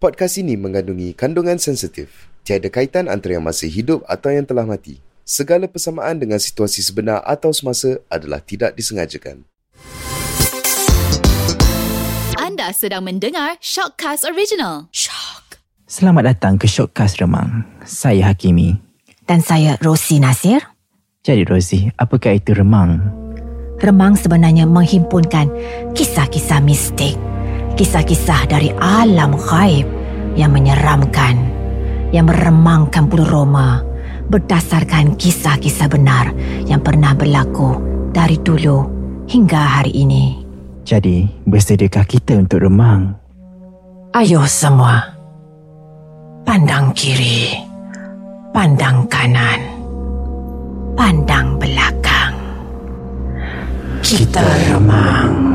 Podcast ini mengandungi kandungan sensitif. Tiada kaitan antara yang masih hidup atau yang telah mati. Segala persamaan dengan situasi sebenar atau semasa adalah tidak disengajakan. Anda sedang mendengar Shockcast Original. Shock. Selamat datang ke Shockcast Remang. Saya Hakimi. Dan saya Rosi Nasir. Jadi Rosi, apakah itu remang? Remang sebenarnya menghimpunkan kisah-kisah mistik kisah-kisah dari alam gaib yang menyeramkan, yang meremangkan bulu roma berdasarkan kisah-kisah benar yang pernah berlaku dari dulu hingga hari ini. Jadi, bersediakah kita untuk remang? Ayo semua, pandang kiri, pandang kanan, pandang belakang. Kita remang.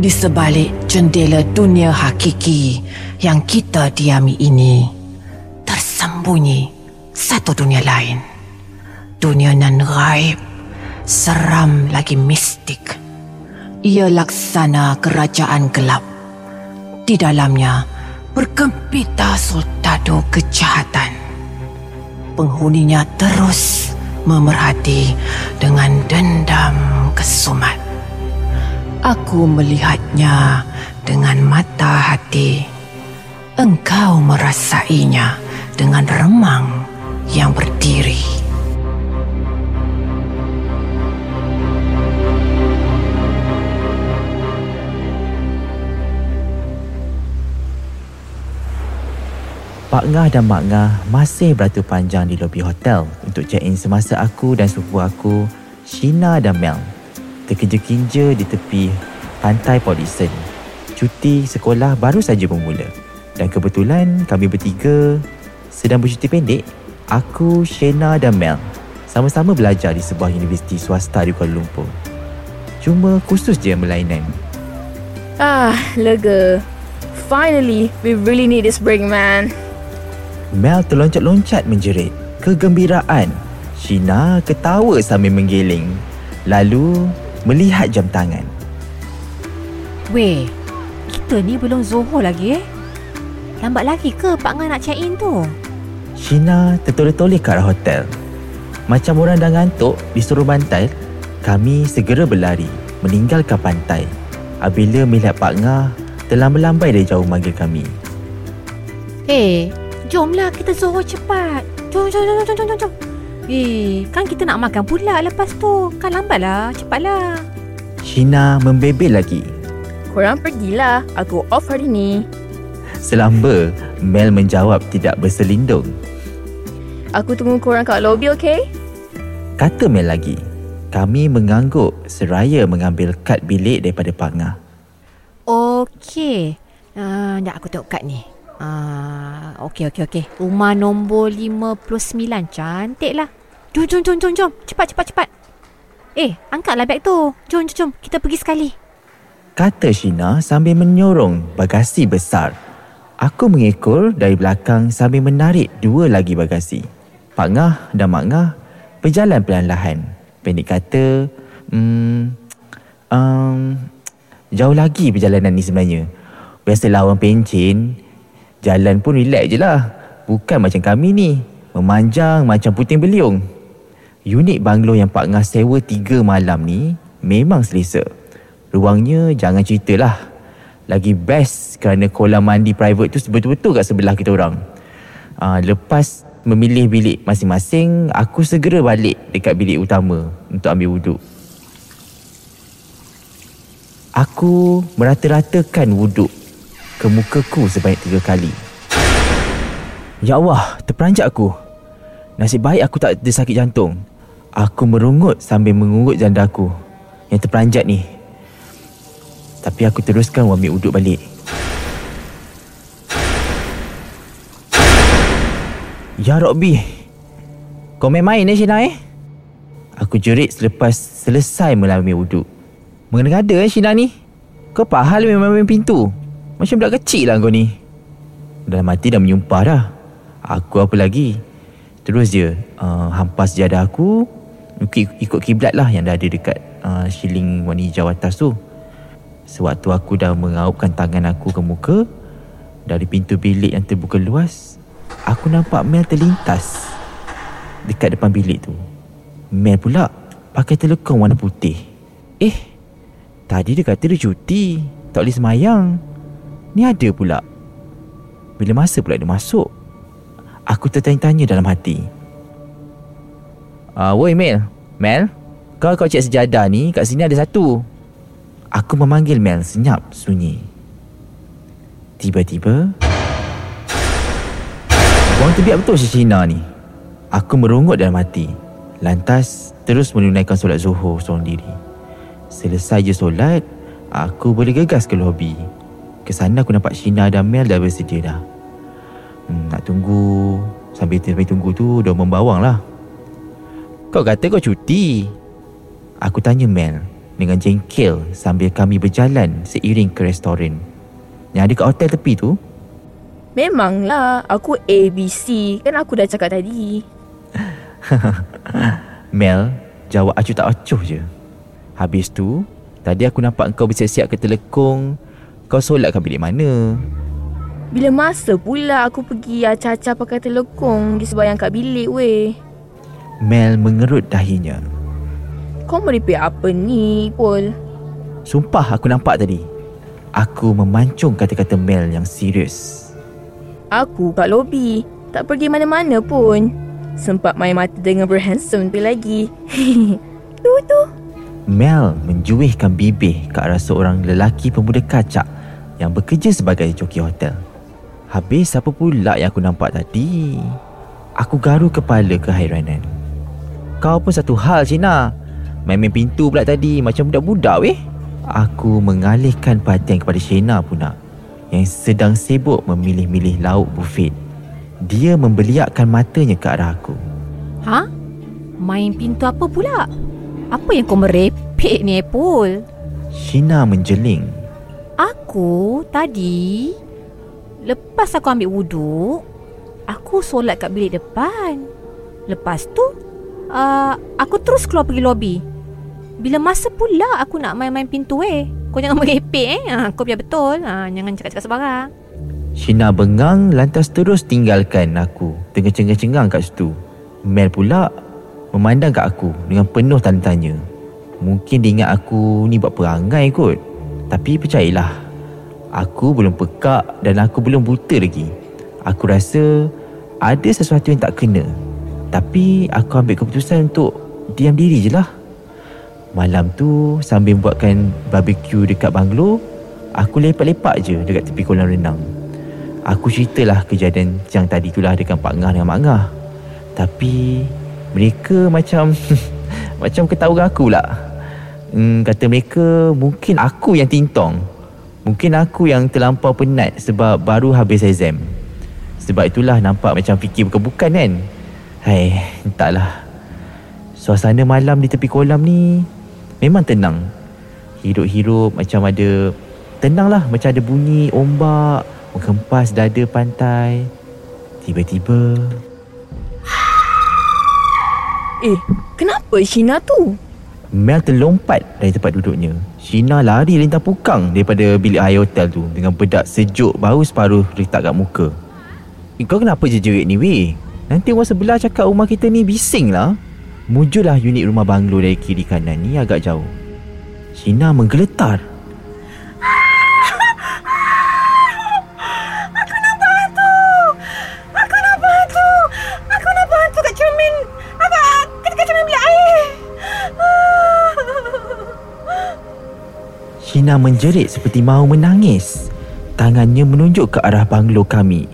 Di sebalik jendela dunia hakiki yang kita diami ini tersembunyi satu dunia lain. Dunia nan gaib seram lagi mistik. Ia laksana kerajaan gelap. Di dalamnya bergempita sultado kejahatan. Penghuninya terus memerhati dengan dendam kesumat Aku melihatnya dengan mata hati. Engkau merasainya dengan remang yang berdiri. Pak Ngah dan Mak Ngah masih beratur panjang di lobi hotel untuk check-in semasa aku dan sepupu aku, Shina dan Mel terkinja-kinja di tepi pantai Polisen. Cuti sekolah baru saja bermula. Dan kebetulan kami bertiga sedang bercuti pendek. Aku, Shena dan Mel sama-sama belajar di sebuah universiti swasta di Kuala Lumpur. Cuma khusus je melainan. Ah, lega. Finally, we really need this break, man. Mel terloncat-loncat menjerit. Kegembiraan. Shina ketawa sambil menggeling. Lalu, melihat jam tangan. Weh, kita ni belum Zohor lagi eh? Lambat lagi ke Pak Ngan nak check-in tu? Shina tertoleh-toleh ke arah hotel. Macam orang dah ngantuk disuruh bantai, kami segera berlari meninggalkan pantai. Apabila melihat Pak Ngah telah melambai dari jauh manggil kami. Eh, jomlah kita Zohor cepat. Jom, jom, jom, jom, jom, jom. jom. Eh, kan kita nak makan pula lepas tu. Kan lambatlah, cepatlah. Shina membebel lagi. Korang pergilah. Aku off hari ni. Selamba, Mel menjawab tidak berselindung. Aku tunggu korang kat lobby, okay? Kata Mel lagi. Kami mengangguk seraya mengambil kad bilik daripada Pak Ngah. Okey. Uh, nak aku tengok kad ni. Ah, okey okey okey. Rumah nombor 59 cantik lah. Jom, jom, jom, jom, jom. Cepat, cepat, cepat. Eh, angkatlah beg tu. Jom, jom, jom. Kita pergi sekali. Kata Shina sambil menyorong bagasi besar. Aku mengekor dari belakang sambil menarik dua lagi bagasi. Pak Ngah dan Mak Ngah berjalan perlahan-lahan. Pendek kata, hmm, um, jauh lagi perjalanan ni sebenarnya. Biasalah orang pencin, jalan pun relax je lah. Bukan macam kami ni, memanjang macam puting beliung. Unit banglo yang Pak Ngah sewa tiga malam ni memang selesa. Ruangnya jangan ceritalah. Lagi best kerana kolam mandi private tu betul-betul kat sebelah kita orang. Uh, lepas memilih bilik masing-masing, aku segera balik dekat bilik utama untuk ambil wuduk. Aku merata-ratakan wuduk ke mukaku sebanyak tiga kali. Ya Allah, terperanjat aku. Nasib baik aku tak ada sakit jantung. Aku merungut sambil mengurut janda aku yang terperanjat ni. Tapi aku teruskan ambil uduk balik. Ya Robby, kau main main eh Shina eh? Aku jerit selepas selesai melami uduk. Mengena-ngada eh Shina ni? Kau pahal main-main pintu? Macam budak kecil lah kau ni. Dalam hati dah menyumpah dah. Aku apa lagi? Terus je uh, hampas jadah aku ikut, ikut kiblat lah yang dah ada dekat uh, shilling warna hijau atas tu. Sewaktu aku dah mengaupkan tangan aku ke muka Dari pintu bilik yang terbuka luas Aku nampak Mel terlintas Dekat depan bilik tu Mel pula pakai telekong warna putih Eh, tadi dia kata dia cuti Tak boleh semayang Ni ada pula. Bila masa pula dia masuk? Aku tertanya-tanya dalam hati. Uh, Woi Mel. Mel Kau kau cek sejadah ni Kat sini ada satu. Aku memanggil Mel senyap sunyi. Tiba-tiba Buang terbiak betul si Cina ni. Aku merungut dalam hati. Lantas terus menunaikan solat zuhur seorang diri. Selesai je solat Aku boleh gegas ke lobi Kesana aku nampak Shina dan Mel dah bersedia dah. Hmm, Nak tunggu. Sambil, sambil tunggu tu dah membawang lah. Kau kata kau cuti. Aku tanya Mel Dengan jengkel Sambil kami berjalan Seiring ke restoran. Yang ada kat hotel tepi tu? Memanglah, aku ABC. Kan aku dah cakap tadi. Mel Jawab acuh tak acuh je. Habis tu Tadi aku nampak kau bersiap-siap ke telekong Kau solat kat bilik mana Bila masa pula aku pergi acah-acah pakai telekong di sebayang kat bilik weh. Mel mengerut dahinya Kau meripik apa ni, Paul? Sumpah aku nampak tadi Aku memancung kata-kata Mel yang serius Aku kat lobi. Tak pergi mana-mana pun. Sempat main mata dengan berhandsome tu lagi. tu tu. Mel menjuihkan bibir ke arah seorang lelaki pemuda kacak yang bekerja sebagai joki hotel. Habis apa pula yang aku nampak tadi? Aku garu kepala kehairanan. Kau pun satu hal Cina. Main-main pintu pula tadi macam budak-budak weh. Aku mengalihkan perhatian kepada Shena pula yang sedang sibuk memilih-milih lauk buffet. Dia membeliakkan matanya ke arah aku. Ha? Main pintu apa pula? Apa yang kau merepek ni, Apple? Shina menjeling. Aku tadi lepas aku ambil wuduk, aku solat kat bilik depan. Lepas tu, uh, aku terus keluar pergi lobi. Bila masa pula aku nak main-main pintu eh. Kau jangan merepek eh. Ha, kau biar betul. Ha, jangan cakap-cakap sebarang. Shina bengang lantas terus tinggalkan aku tengah cengang-cengang kat situ. Mel pula memandang kat aku dengan penuh tanda tanya. Mungkin dia ingat aku ni buat perangai kot. Tapi percayalah, aku belum pekak dan aku belum buta lagi. Aku rasa ada sesuatu yang tak kena. Tapi aku ambil keputusan untuk diam diri je lah. Malam tu sambil buatkan barbecue dekat banglo, aku lepak-lepak je dekat tepi kolam renang. Aku ceritalah kejadian yang tadi tu lah dengan Pak Ngah dengan Mak Ngah. Tapi mereka macam macam ketawa aku pula. Hmm, kata mereka mungkin aku yang tintong. Mungkin aku yang terlampau penat sebab baru habis exam. Sebab itulah nampak macam fikir bukan-bukan kan. Hai, entahlah. Suasana malam di tepi kolam ni memang tenang. Hirup-hirup macam ada tenang lah macam ada bunyi ombak menghempas dada pantai. Tiba-tiba Eh, kenapa Shina tu? Mel terlompat dari tempat duduknya. Shina lari lintah pukang daripada bilik air hotel tu dengan bedak sejuk baru separuh letak kat muka. Kau kenapa je jerit ni weh? Nanti orang sebelah cakap rumah kita ni bising lah. Mujulah unit rumah banglo dari kiri kanan ni agak jauh. Shina menggeletar. Shina menjerit seperti mahu menangis. Tangannya menunjuk ke arah banglo kami.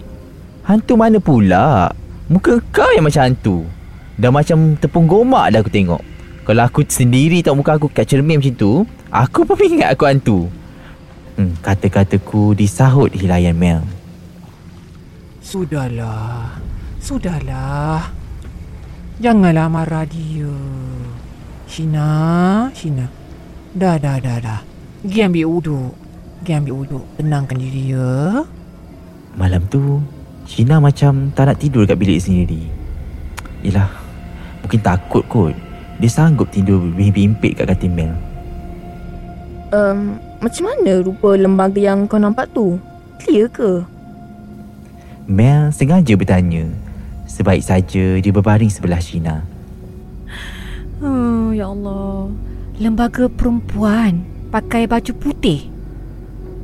Hantu mana pula? Muka kau yang macam hantu. Dah macam tepung gomak dah aku tengok. Kalau aku sendiri tak muka aku kat cermin macam tu, aku pun ingat aku hantu. Hmm, kata-kataku disahut hilayan Mel. Sudahlah. Sudahlah. Janganlah marah dia. Shina, Shina. Dah, dah, dah, dah. Pergi ambil uduk. Pergi ambil uduk. Tenangkan diri ya. Malam tu, Shina macam tak nak tidur kat bilik sendiri. Yelah, mungkin takut kot. Dia sanggup tidur berhimpit kat katil Mel. Um, macam mana rupa lembaga yang kau nampak tu? Clear ke? Mel sengaja bertanya. Sebaik saja dia berbaring sebelah Shina. Oh, ya Allah. Lembaga perempuan pakai baju putih.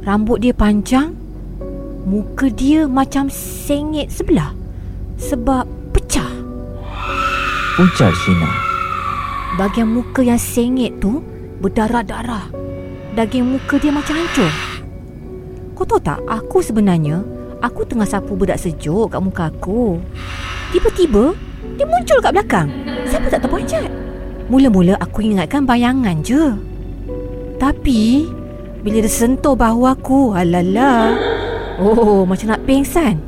Rambut dia panjang. Muka dia macam sengit sebelah. Sebab pecah. Ujar Shina. Bahagian muka yang sengit tu berdarah-darah. Daging muka dia macam hancur. Kau tahu tak, aku sebenarnya, aku tengah sapu bedak sejuk kat muka aku. Tiba-tiba, dia muncul kat belakang. Siapa tak terpanjat? Mula-mula aku ingatkan bayangan je. Tapi, bila dia sentuh bahu aku, alala. Oh, macam nak pingsan.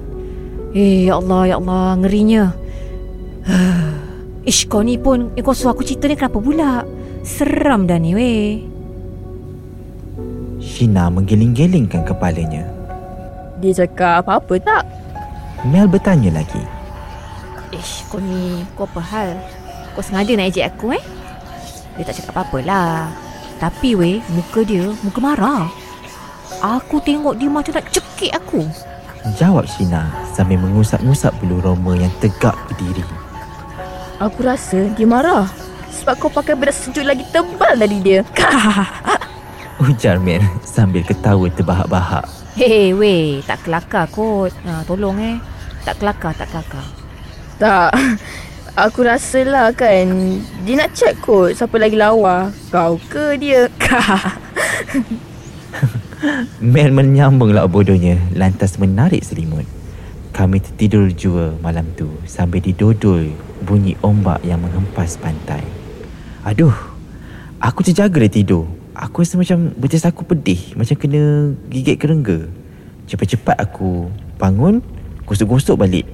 Eh, ya Allah, ya Allah, ngerinya. Ish, kau ni pun, eh, kau suruh aku cerita ni kenapa pula? Seram dah ni, weh. Shina menggeling-gelingkan kepalanya. Dia cakap apa-apa tak? Mel bertanya lagi. Ish, kau ni, kau apa hal? Kau sengaja nak ejek aku, eh? Dia tak cakap apa-apa lah. Tapi, weh, muka dia, muka marah. Aku tengok dia macam nak cekik aku. Jawab Shina sambil mengusap-ngusap bulu roma yang tegak berdiri. Aku rasa dia marah. Sebab kau pakai bedak sejuk lagi tebal dari dia. Ujar Mel sambil ketawa terbahak-bahak. Hei, weh, tak kelakar kot. Ha, tolong eh. Tak kelakar, tak kelakar. tak. Aku rasalah kan. Dia nak check kot siapa lagi lawa. Kau ke dia? Mel menyambunglah bodohnya lantas menarik selimut. Kami tertidur jua malam tu sambil didodol bunyi ombak yang menghempas pantai. Aduh, aku terjaga dari tidur. Aku rasa macam betis aku pedih, macam kena gigit kerengga. Cepat-cepat aku bangun, gosok-gosok balik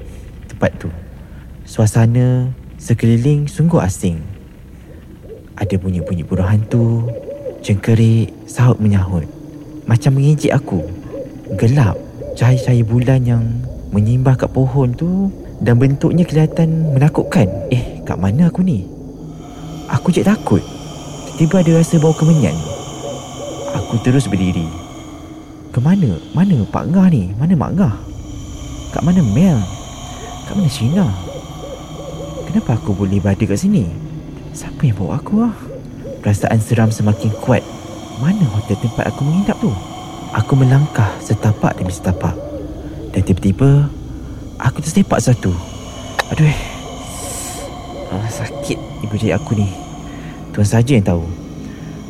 tempat tu. Suasana sekeliling sungguh asing. Ada bunyi-bunyi burung hantu, cengkerik, sahut menyahut. Macam mengejek aku. Gelap, cahaya-cahaya bulan yang menyimbah kat pohon tu dan bentuknya kelihatan menakutkan. Eh, kat mana aku ni? Aku je takut. Tiba ada rasa bau kemenyan. Aku terus berdiri. Ke mana? Pak Ngah ni? Mana Mak Ngah? Kat mana Mel? Kat mana Shina? Kenapa aku boleh berada kat sini? Siapa yang bawa aku ah? Perasaan seram semakin kuat. Mana hotel tempat aku menginap tu? Aku melangkah setapak demi setapak. Dan tiba-tiba aku tersepak satu. Aduh. Ah, sakit ibu jari aku ni. Tuan saja yang tahu.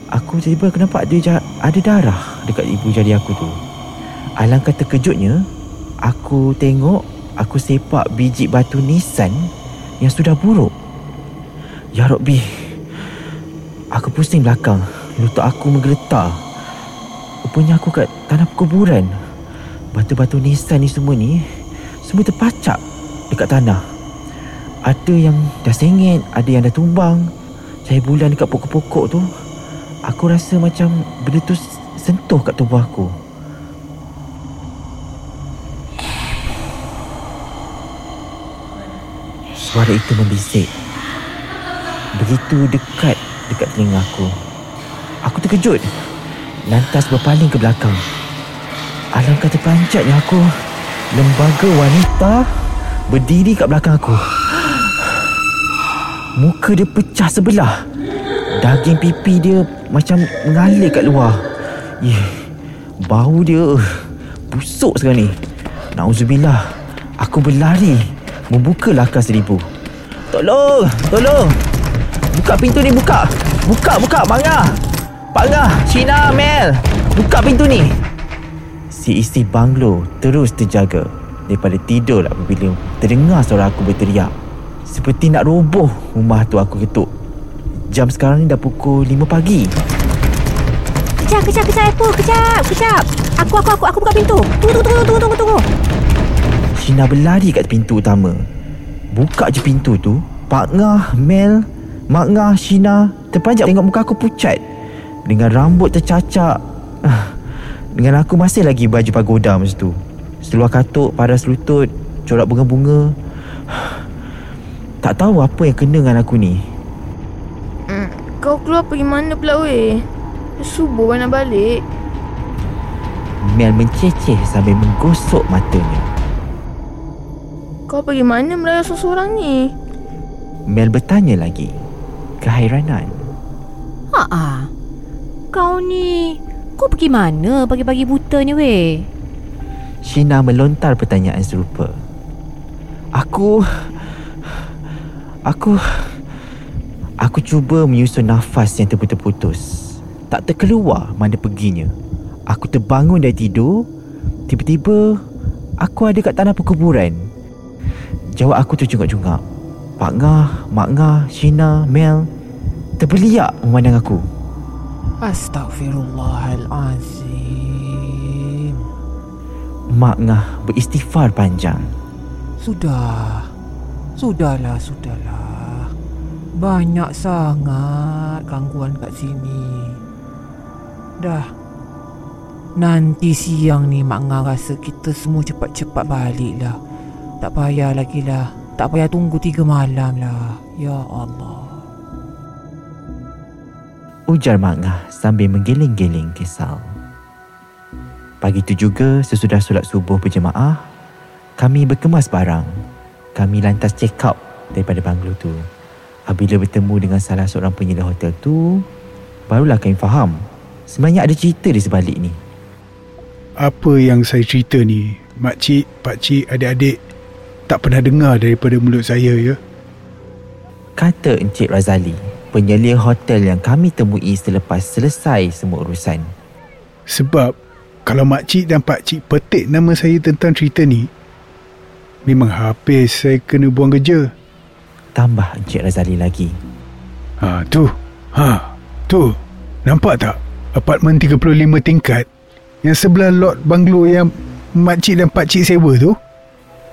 Aku tiba-tiba kenapa ada ja- ada darah dekat ibu jari aku tu. Alangkah terkejutnya, aku tengok aku sepak biji batu nisan yang sudah buruk. Ya Rabbi. Aku pusing belakang. Lutut aku menggeletar. Rupanya aku kat tanah perkuburan. Batu-batu nisan ni semua ni semua terpacak dekat tanah. Ada yang dah sengit, ada yang dah tumbang. Cahaya bulan dekat pokok-pokok tu. Aku rasa macam benda tu sentuh kat tubuh aku. Suara itu membisik. Begitu dekat dekat telinga aku. Aku terkejut. Lantas berpaling ke belakang. Alangkah terpanjatnya aku. Lembaga wanita berdiri kat belakang aku. Muka dia pecah sebelah. Daging pipi dia macam mengalir kat luar. Ih, bau dia uh, busuk sekarang ni. Nauzubillah. Aku berlari membuka lakar seribu. Tolong, tolong. Buka pintu ni, buka. Buka, buka, Mangga. Pak Ngah, Cina, Mel. Buka pintu ni. Si isteri banglo terus terjaga daripada tidur apabila terdengar suara aku berteriak. Seperti nak roboh rumah tu aku ketuk. Jam sekarang ni dah pukul 5 pagi. Kejap, kejap, kejap, Apple. Kejap, kejap. Aku, aku, aku, aku buka pintu. Tunggu, tunggu, tunggu, tunggu, tunggu. Shina berlari kat pintu utama. Buka je pintu tu, Pak Ngah, Mel, Mak Ngah, Shina terpanjat tengok muka aku pucat. Dengan rambut tercacak. Dengan aku masih lagi baju pagoda masa tu. Seluar katuk, paras lutut, corak bunga-bunga. Tak tahu apa yang kena dengan aku ni. Hmm, kau keluar pergi mana pula weh? Subuh nak balik. Mel menceceh sambil menggosok matanya. Kau pergi mana melayar seorang ni? Mel bertanya lagi. Keheranan. Ha ah. Kau ni kau pergi mana pagi-pagi buta ni weh? Shina melontar pertanyaan serupa. Aku... Aku... Aku cuba menyusun nafas yang terputus-putus. Tak terkeluar mana perginya. Aku terbangun dari tidur. Tiba-tiba, aku ada kat tanah perkuburan. Jawab aku terjungak-jungak. Pak Ngah, Mak Ngah, Shina, Mel terbeliak memandang aku. Astaghfirullahalazim. Mak Ngah beristighfar panjang. Sudah. Sudahlah, sudahlah. Banyak sangat gangguan kat sini. Dah. Nanti siang ni Mak Ngah rasa kita semua cepat-cepat balik lah. Tak payah lagi lah. Tak payah tunggu tiga malam lah. Ya Allah. Ujar Mak Ngah sambil menggeling-geling kesal. Pagi itu juga sesudah solat subuh berjemaah, kami berkemas barang. Kami lantas check out daripada banglo tu. Apabila bertemu dengan salah seorang penyelia hotel tu, barulah kami faham sebenarnya ada cerita di sebalik ni. Apa yang saya cerita ni, makcik, pakcik, adik-adik tak pernah dengar daripada mulut saya ya. Kata Encik Razali, penyelia hotel yang kami temui selepas selesai semua urusan. Sebab kalau makcik dan pakcik petik nama saya tentang cerita ni, memang habis saya kena buang kerja. Tambah Encik Razali lagi. Ha, tu. Ha, tu. Nampak tak? Apartmen 35 tingkat yang sebelah lot banglo yang makcik dan pakcik sewa tu?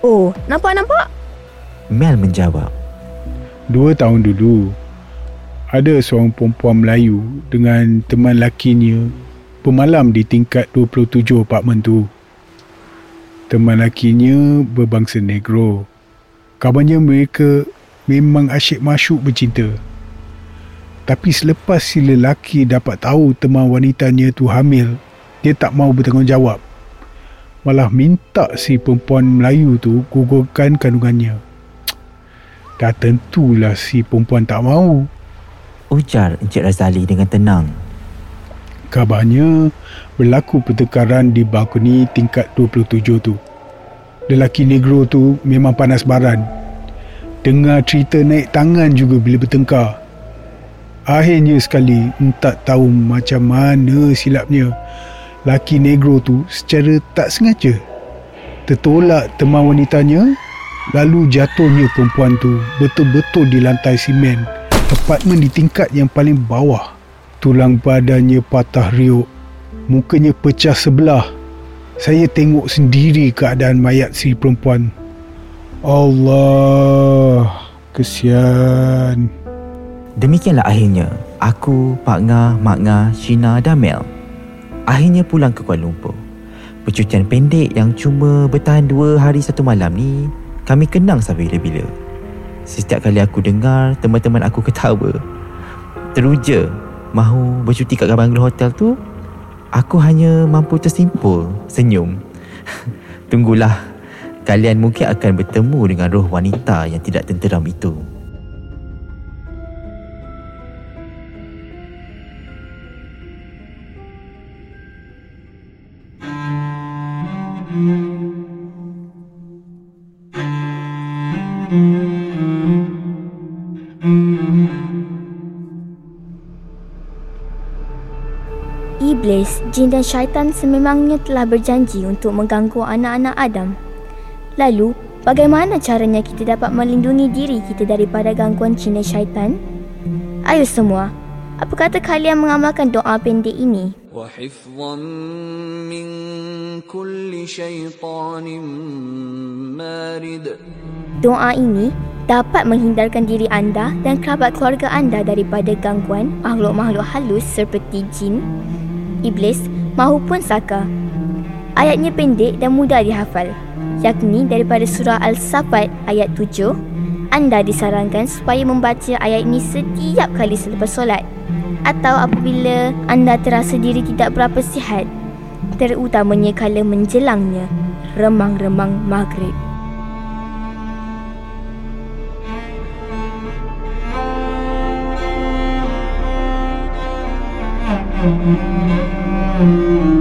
Oh, nampak-nampak? Mel menjawab. Dua tahun dulu, ada seorang perempuan Melayu dengan teman lakinya pemalam di tingkat 27 apartmen tu. Teman lakinya berbangsa negro. Kabarnya mereka memang asyik masyuk bercinta. Tapi selepas si lelaki dapat tahu teman wanitanya tu hamil, dia tak mau bertanggungjawab. Malah minta si perempuan Melayu tu gugurkan kandungannya. Dah tentulah si perempuan tak mau. Ujar Encik Razali dengan tenang. Kabarnya berlaku pertengkaran di balkoni tingkat 27 tu. Lelaki negro tu memang panas baran. Dengar cerita naik tangan juga bila bertengkar. Akhirnya sekali tak tahu macam mana silapnya. Laki negro tu secara tak sengaja tertolak teman wanitanya lalu jatuhnya perempuan tu betul-betul di lantai simen apartmen di tingkat yang paling bawah. Tulang badannya patah riuk. Mukanya pecah sebelah. Saya tengok sendiri keadaan mayat si perempuan. Allah, kesian. Demikianlah akhirnya, aku, Pak Nga, Mak Nga, Shina dan Mel akhirnya pulang ke Kuala Lumpur. Percutian pendek yang cuma bertahan dua hari satu malam ni, kami kenang sampai bila-bila. Setiap kali aku dengar teman-teman aku ketawa, teruja mahu bercuti kat banglo hotel tu, aku hanya mampu tersimpul senyum. Tunggulah, kalian mungkin akan bertemu dengan roh wanita yang tidak tenteram itu. jin dan syaitan sememangnya telah berjanji untuk mengganggu anak-anak Adam. Lalu, bagaimana caranya kita dapat melindungi diri kita daripada gangguan jin dan syaitan? Ayo semua, apa kata kalian mengamalkan doa pendek ini? وحفظا من كل شيطان مارد Doa ini dapat menghindarkan diri anda dan kerabat keluarga anda daripada gangguan makhluk-makhluk halus seperti jin, iblis maupun saka. Ayatnya pendek dan mudah dihafal, yakni daripada surah Al-Safat ayat 7. Anda disarankan supaya membaca ayat ini setiap kali selepas solat atau apabila anda terasa diri tidak berapa sihat. terutamanya kala menjelangnya remang-remang maghrib. Thank you.